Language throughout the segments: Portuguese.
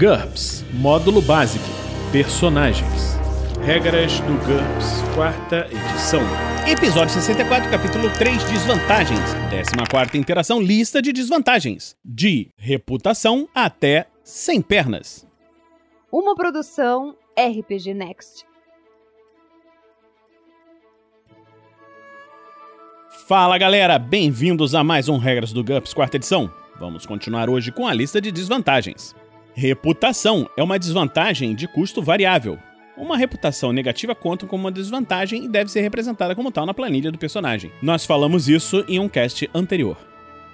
GURPS Módulo Básico Personagens Regras do GURPS, quarta edição. Episódio 64, capítulo 3, Desvantagens. 14 interação, lista de desvantagens. De reputação até sem pernas. Uma produção RPG Next. Fala galera, bem-vindos a mais um Regras do GURPS, quarta edição. Vamos continuar hoje com a lista de desvantagens. Reputação é uma desvantagem de custo variável. Uma reputação negativa conta como uma desvantagem e deve ser representada como tal na planilha do personagem. Nós falamos isso em um cast anterior.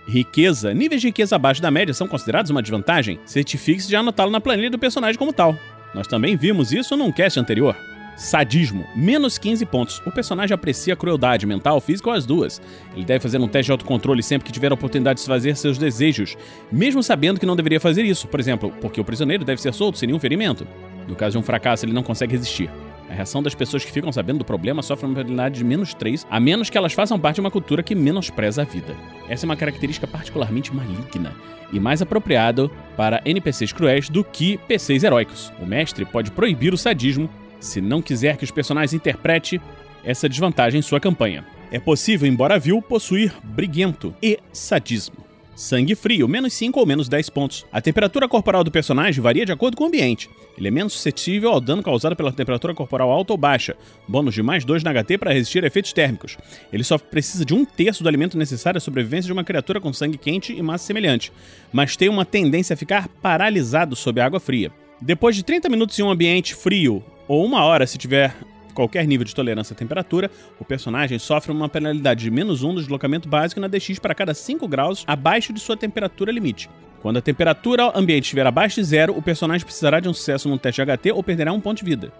Riqueza. Níveis de riqueza abaixo da média são considerados uma desvantagem? Certifique-se de anotá-lo na planilha do personagem como tal. Nós também vimos isso num cast anterior. Sadismo, menos 15 pontos. O personagem aprecia crueldade mental, física ou as duas. Ele deve fazer um teste de autocontrole sempre que tiver a oportunidade de fazer seus desejos, mesmo sabendo que não deveria fazer isso, por exemplo, porque o prisioneiro deve ser solto sem nenhum ferimento. No caso de um fracasso, ele não consegue resistir. A reação das pessoas que ficam sabendo do problema sofre uma probabilidade de menos 3, a menos que elas façam parte de uma cultura que menospreza a vida. Essa é uma característica particularmente maligna e mais apropriado para NPCs cruéis do que PCs heróicos. O mestre pode proibir o sadismo se não quiser que os personagens interprete essa desvantagem em sua campanha. É possível, embora vil, possuir briguento e sadismo. Sangue frio, menos 5 ou menos 10 pontos. A temperatura corporal do personagem varia de acordo com o ambiente. Ele é menos suscetível ao dano causado pela temperatura corporal alta ou baixa, bônus de mais 2 na HT para resistir a efeitos térmicos. Ele só precisa de um terço do alimento necessário à sobrevivência de uma criatura com sangue quente e massa semelhante, mas tem uma tendência a ficar paralisado sob água fria. Depois de 30 minutos em um ambiente frio ou uma hora se tiver qualquer nível de tolerância à temperatura, o personagem sofre uma penalidade de menos 1 um do deslocamento básico na DX para cada 5 graus abaixo de sua temperatura limite. Quando a temperatura ambiente estiver abaixo de zero, o personagem precisará de um sucesso num teste de HT ou perderá um ponto de vida.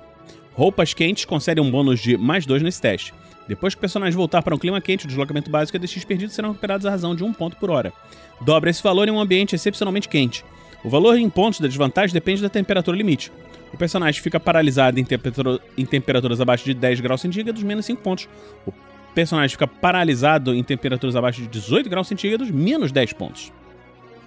Roupas quentes concedem um bônus de mais 2 nesse teste. Depois que o personagem voltar para um clima quente, o deslocamento básico e a DX perdido serão recuperados à razão de 1 um ponto por hora. Dobra esse valor em um ambiente excepcionalmente quente. O valor em pontos da desvantagem depende da temperatura limite. O personagem fica paralisado em, temperatura, em temperaturas abaixo de 10 graus centígrados, menos 5 pontos. O personagem fica paralisado em temperaturas abaixo de 18 graus centígrados, menos 10 pontos.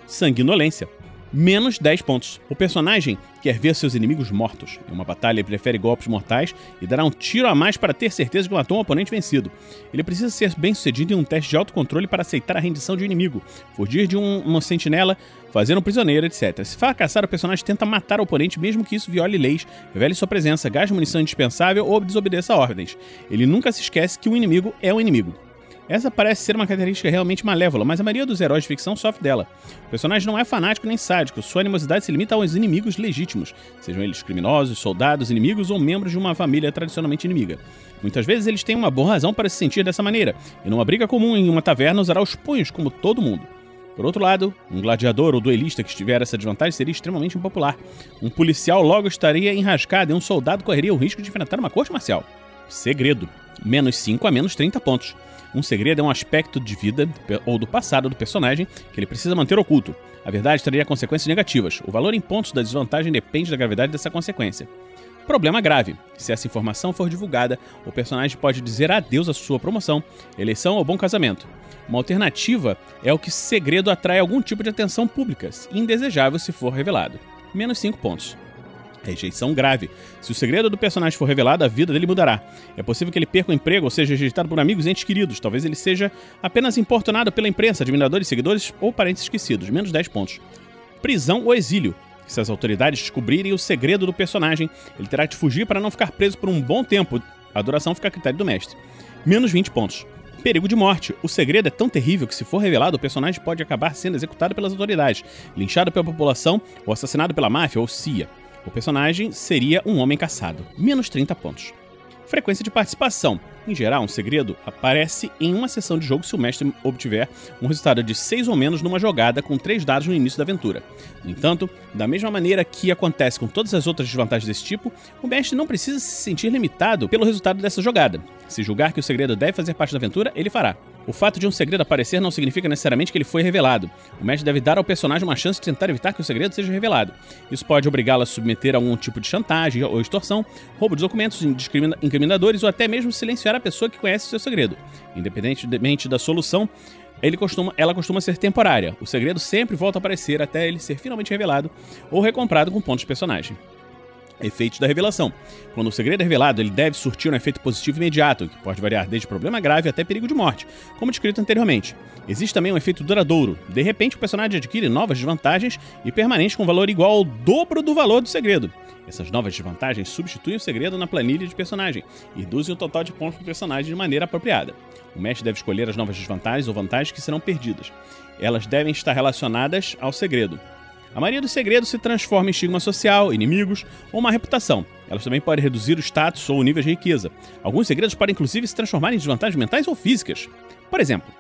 Sanguinolência menos 10 pontos. O personagem quer ver seus inimigos mortos. Em uma batalha, ele prefere golpes mortais e dará um tiro a mais para ter certeza que matou um oponente vencido. Ele precisa ser bem sucedido em um teste de autocontrole para aceitar a rendição de um inimigo, fugir de um, uma sentinela, fazer um prisioneiro, etc. Se fracassar, o personagem tenta matar o oponente, mesmo que isso viole leis, revele sua presença, gaste munição indispensável ou desobedeça ordens. Ele nunca se esquece que o inimigo é um inimigo. Essa parece ser uma característica realmente malévola, mas a maioria dos heróis de ficção sofre dela. O personagem não é fanático nem sádico, sua animosidade se limita aos inimigos legítimos, sejam eles criminosos, soldados, inimigos ou membros de uma família tradicionalmente inimiga. Muitas vezes eles têm uma boa razão para se sentir dessa maneira, e numa briga comum em uma taverna usará os punhos como todo mundo. Por outro lado, um gladiador ou duelista que estiver essa desvantagem seria extremamente impopular. Um policial logo estaria enrascado e um soldado correria o risco de enfrentar uma corte marcial. Segredo: menos 5 a menos 30 pontos. Um segredo é um aspecto de vida ou do passado do personagem que ele precisa manter oculto. A verdade traria consequências negativas. O valor em pontos da desvantagem depende da gravidade dessa consequência. Problema grave. Se essa informação for divulgada, o personagem pode dizer adeus à sua promoção, eleição ou bom casamento. Uma alternativa é o que segredo atrai algum tipo de atenção pública, indesejável se for revelado. Menos 5 pontos. Rejeição grave. Se o segredo do personagem for revelado, a vida dele mudará. É possível que ele perca o emprego ou seja rejeitado por amigos e entes queridos. Talvez ele seja apenas importunado pela imprensa, admiradores, seguidores ou parentes esquecidos. Menos 10 pontos. Prisão ou exílio. Se as autoridades descobrirem o segredo do personagem, ele terá de fugir para não ficar preso por um bom tempo. A duração fica a critério do mestre. Menos 20 pontos. Perigo de morte. O segredo é tão terrível que, se for revelado, o personagem pode acabar sendo executado pelas autoridades, linchado pela população ou assassinado pela máfia ou CIA. O personagem seria um homem caçado. Menos 30 pontos. Frequência de participação. Em geral, um segredo aparece em uma sessão de jogo se o mestre obtiver um resultado de 6 ou menos numa jogada com 3 dados no início da aventura. No entanto, da mesma maneira que acontece com todas as outras desvantagens desse tipo, o mestre não precisa se sentir limitado pelo resultado dessa jogada. Se julgar que o segredo deve fazer parte da aventura, ele fará. O fato de um segredo aparecer não significa necessariamente que ele foi revelado. O mestre deve dar ao personagem uma chance de tentar evitar que o segredo seja revelado. Isso pode obrigá-lo a submeter a algum tipo de chantagem ou extorsão, roubo de documentos incriminadores ou até mesmo silenciar a pessoa que conhece o seu segredo. Independentemente da solução, costuma, ela costuma ser temporária. O segredo sempre volta a aparecer até ele ser finalmente revelado ou recomprado com pontos de personagem. Efeitos da revelação. Quando o segredo é revelado, ele deve surtir um efeito positivo imediato, que pode variar desde problema grave até perigo de morte, como descrito anteriormente. Existe também um efeito duradouro. De repente, o personagem adquire novas desvantagens e permanentes com valor igual ao dobro do valor do segredo. Essas novas desvantagens substituem o segredo na planilha de personagem e reduzem o total de pontos para o personagem de maneira apropriada. O mestre deve escolher as novas desvantagens ou vantagens que serão perdidas. Elas devem estar relacionadas ao segredo. A maioria dos segredos se transforma em estigma social, inimigos ou uma reputação. Elas também podem reduzir o status ou o nível de riqueza. Alguns segredos podem inclusive se transformar em desvantagens mentais ou físicas. Por exemplo,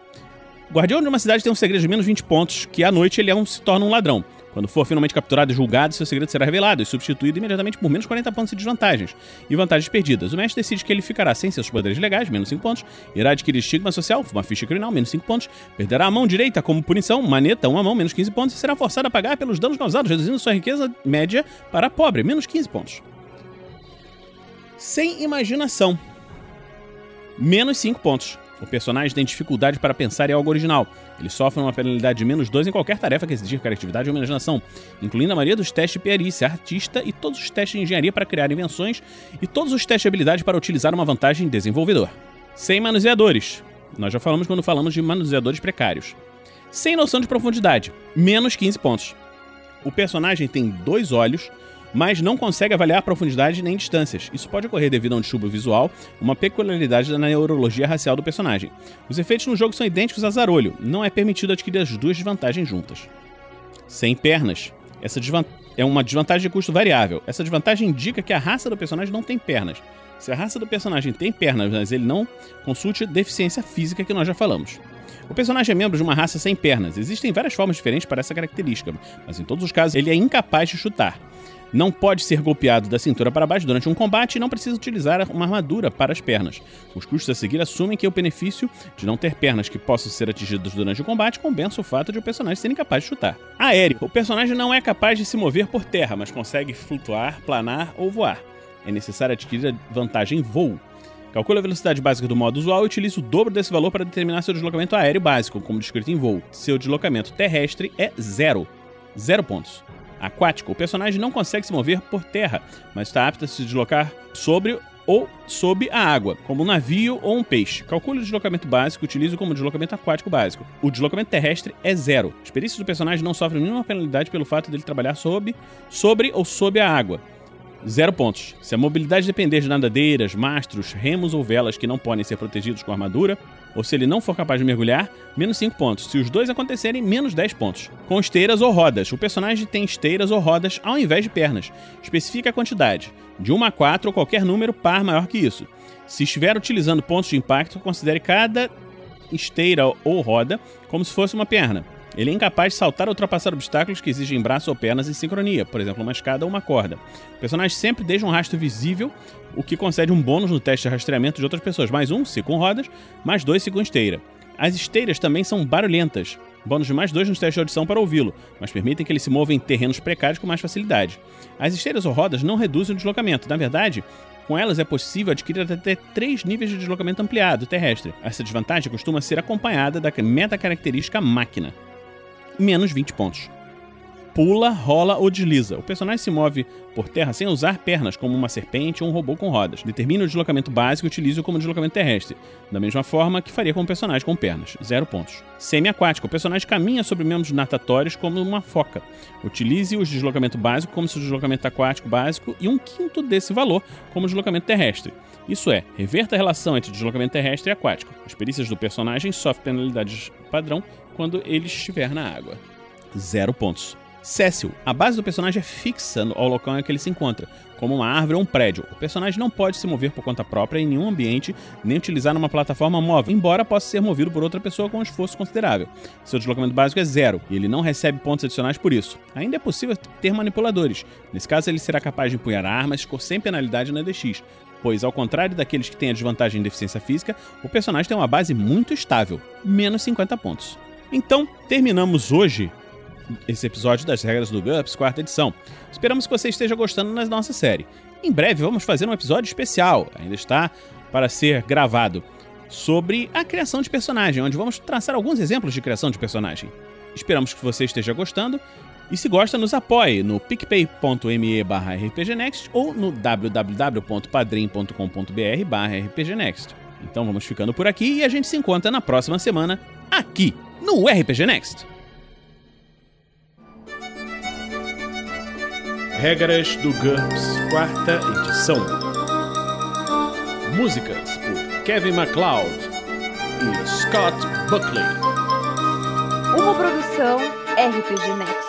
o guardião de uma cidade tem um segredo de menos 20 pontos, que à noite ele é um, se torna um ladrão. Quando for finalmente capturado e julgado, seu segredo será revelado e substituído imediatamente por menos 40 pontos de desvantagens e vantagens perdidas. O mestre decide que ele ficará sem seus poderes legais, menos 5 pontos, irá adquirir estigma social, uma ficha criminal, menos 5 pontos, perderá a mão direita como punição, maneta, uma mão, menos 15 pontos, e será forçado a pagar pelos danos causados, reduzindo sua riqueza média para pobre, menos 15 pontos. Sem imaginação, menos 5 pontos. O personagem tem dificuldade para pensar em algo original. Ele sofre uma penalidade de menos 2 em qualquer tarefa que exigir criatividade ou imaginação, incluindo a maioria dos testes de perícia, artista e todos os testes de engenharia para criar invenções e todos os testes de habilidade para utilizar uma vantagem desenvolvedor. Sem manuseadores. Nós já falamos quando falamos de manuseadores precários. Sem noção de profundidade. Menos 15 pontos. O personagem tem dois olhos, mas não consegue avaliar profundidade nem distâncias. Isso pode ocorrer devido a um distúrbio visual, uma peculiaridade da neurologia racial do personagem. Os efeitos no jogo são idênticos a zarolho, não é permitido adquirir as duas desvantagens juntas. Sem pernas. Essa é uma desvantagem de custo variável. Essa desvantagem indica que a raça do personagem não tem pernas. Se a raça do personagem tem pernas, mas ele não, consulte deficiência física que nós já falamos. O personagem é membro de uma raça sem pernas. Existem várias formas diferentes para essa característica, mas em todos os casos ele é incapaz de chutar não pode ser golpeado da cintura para baixo durante um combate e não precisa utilizar uma armadura para as pernas. Os custos a seguir assumem que o benefício de não ter pernas que possam ser atingidas durante o combate compensa o fato de o personagem ser incapaz de chutar. Aéreo. O personagem não é capaz de se mover por terra, mas consegue flutuar, planar ou voar. É necessário adquirir a vantagem voo. Calcule a velocidade básica do modo usual e utilize o dobro desse valor para determinar seu deslocamento aéreo básico, como descrito em voo. Seu deslocamento terrestre é zero. Zero pontos aquático. O personagem não consegue se mover por terra, mas está apto a se deslocar sobre ou sob a água, como um navio ou um peixe. Calcule o deslocamento básico, utilize como deslocamento aquático básico. O deslocamento terrestre é zero. As perícias do personagem não sofrem nenhuma penalidade pelo fato dele trabalhar sob, sobre ou sob a água. Zero pontos. Se a mobilidade depender de nadadeiras, mastros, remos ou velas que não podem ser protegidos com armadura, ou se ele não for capaz de mergulhar, menos 5 pontos. Se os dois acontecerem, menos 10 pontos. Com esteiras ou rodas. O personagem tem esteiras ou rodas ao invés de pernas. Especifica a quantidade. De 1 a 4 ou qualquer número par maior que isso. Se estiver utilizando pontos de impacto, considere cada esteira ou roda como se fosse uma perna. Ele é incapaz de saltar ou ultrapassar obstáculos que exigem braços ou pernas em sincronia, por exemplo, uma escada ou uma corda. O personagem sempre deixa um rastro visível, o que concede um bônus no teste de rastreamento de outras pessoas, mais um se com rodas, mais dois se com esteira. As esteiras também são barulhentas, bônus de mais dois nos testes de audição para ouvi-lo, mas permitem que ele se mova em terrenos precários com mais facilidade. As esteiras ou rodas não reduzem o deslocamento, na verdade, com elas é possível adquirir até três níveis de deslocamento ampliado terrestre. Essa desvantagem costuma ser acompanhada da meta característica máquina menos 20 pontos. Pula, rola ou desliza. O personagem se move por terra sem usar pernas, como uma serpente ou um robô com rodas. Determine o deslocamento básico e utilize-o como deslocamento terrestre, da mesma forma que faria com um personagem com pernas. Zero pontos. Semi-aquático. O personagem caminha sobre membros natatórios como uma foca. Utilize o deslocamento básico como seu deslocamento aquático básico e um quinto desse valor como deslocamento terrestre. Isso é, reverta a relação entre deslocamento terrestre e aquático. As perícias do personagem sofrem penalidades padrão quando ele estiver na água. Zero pontos. Cécil. A base do personagem é fixa ao local em que ele se encontra, como uma árvore ou um prédio. O personagem não pode se mover por conta própria em nenhum ambiente, nem utilizar uma plataforma móvel, embora possa ser movido por outra pessoa com um esforço considerável. Seu deslocamento básico é zero, e ele não recebe pontos adicionais por isso. Ainda é possível ter manipuladores. Nesse caso, ele será capaz de empunhar armas sem penalidade na DX, pois, ao contrário daqueles que têm a desvantagem em deficiência física, o personagem tem uma base muito estável, menos 50 pontos. Então, terminamos hoje esse episódio das regras do GURPS, quarta edição. Esperamos que você esteja gostando da nossa série. Em breve vamos fazer um episódio especial, ainda está para ser gravado, sobre a criação de personagem, onde vamos traçar alguns exemplos de criação de personagem. Esperamos que você esteja gostando. E se gosta, nos apoie no picpay.me rpgnext ou no www.padrim.com.br rpgnext. Então vamos ficando por aqui e a gente se encontra na próxima semana, aqui no RPG Next. Regras do GURPS, quarta edição. Músicas por Kevin MacLeod e Scott Buckley. Uma produção RPG Next.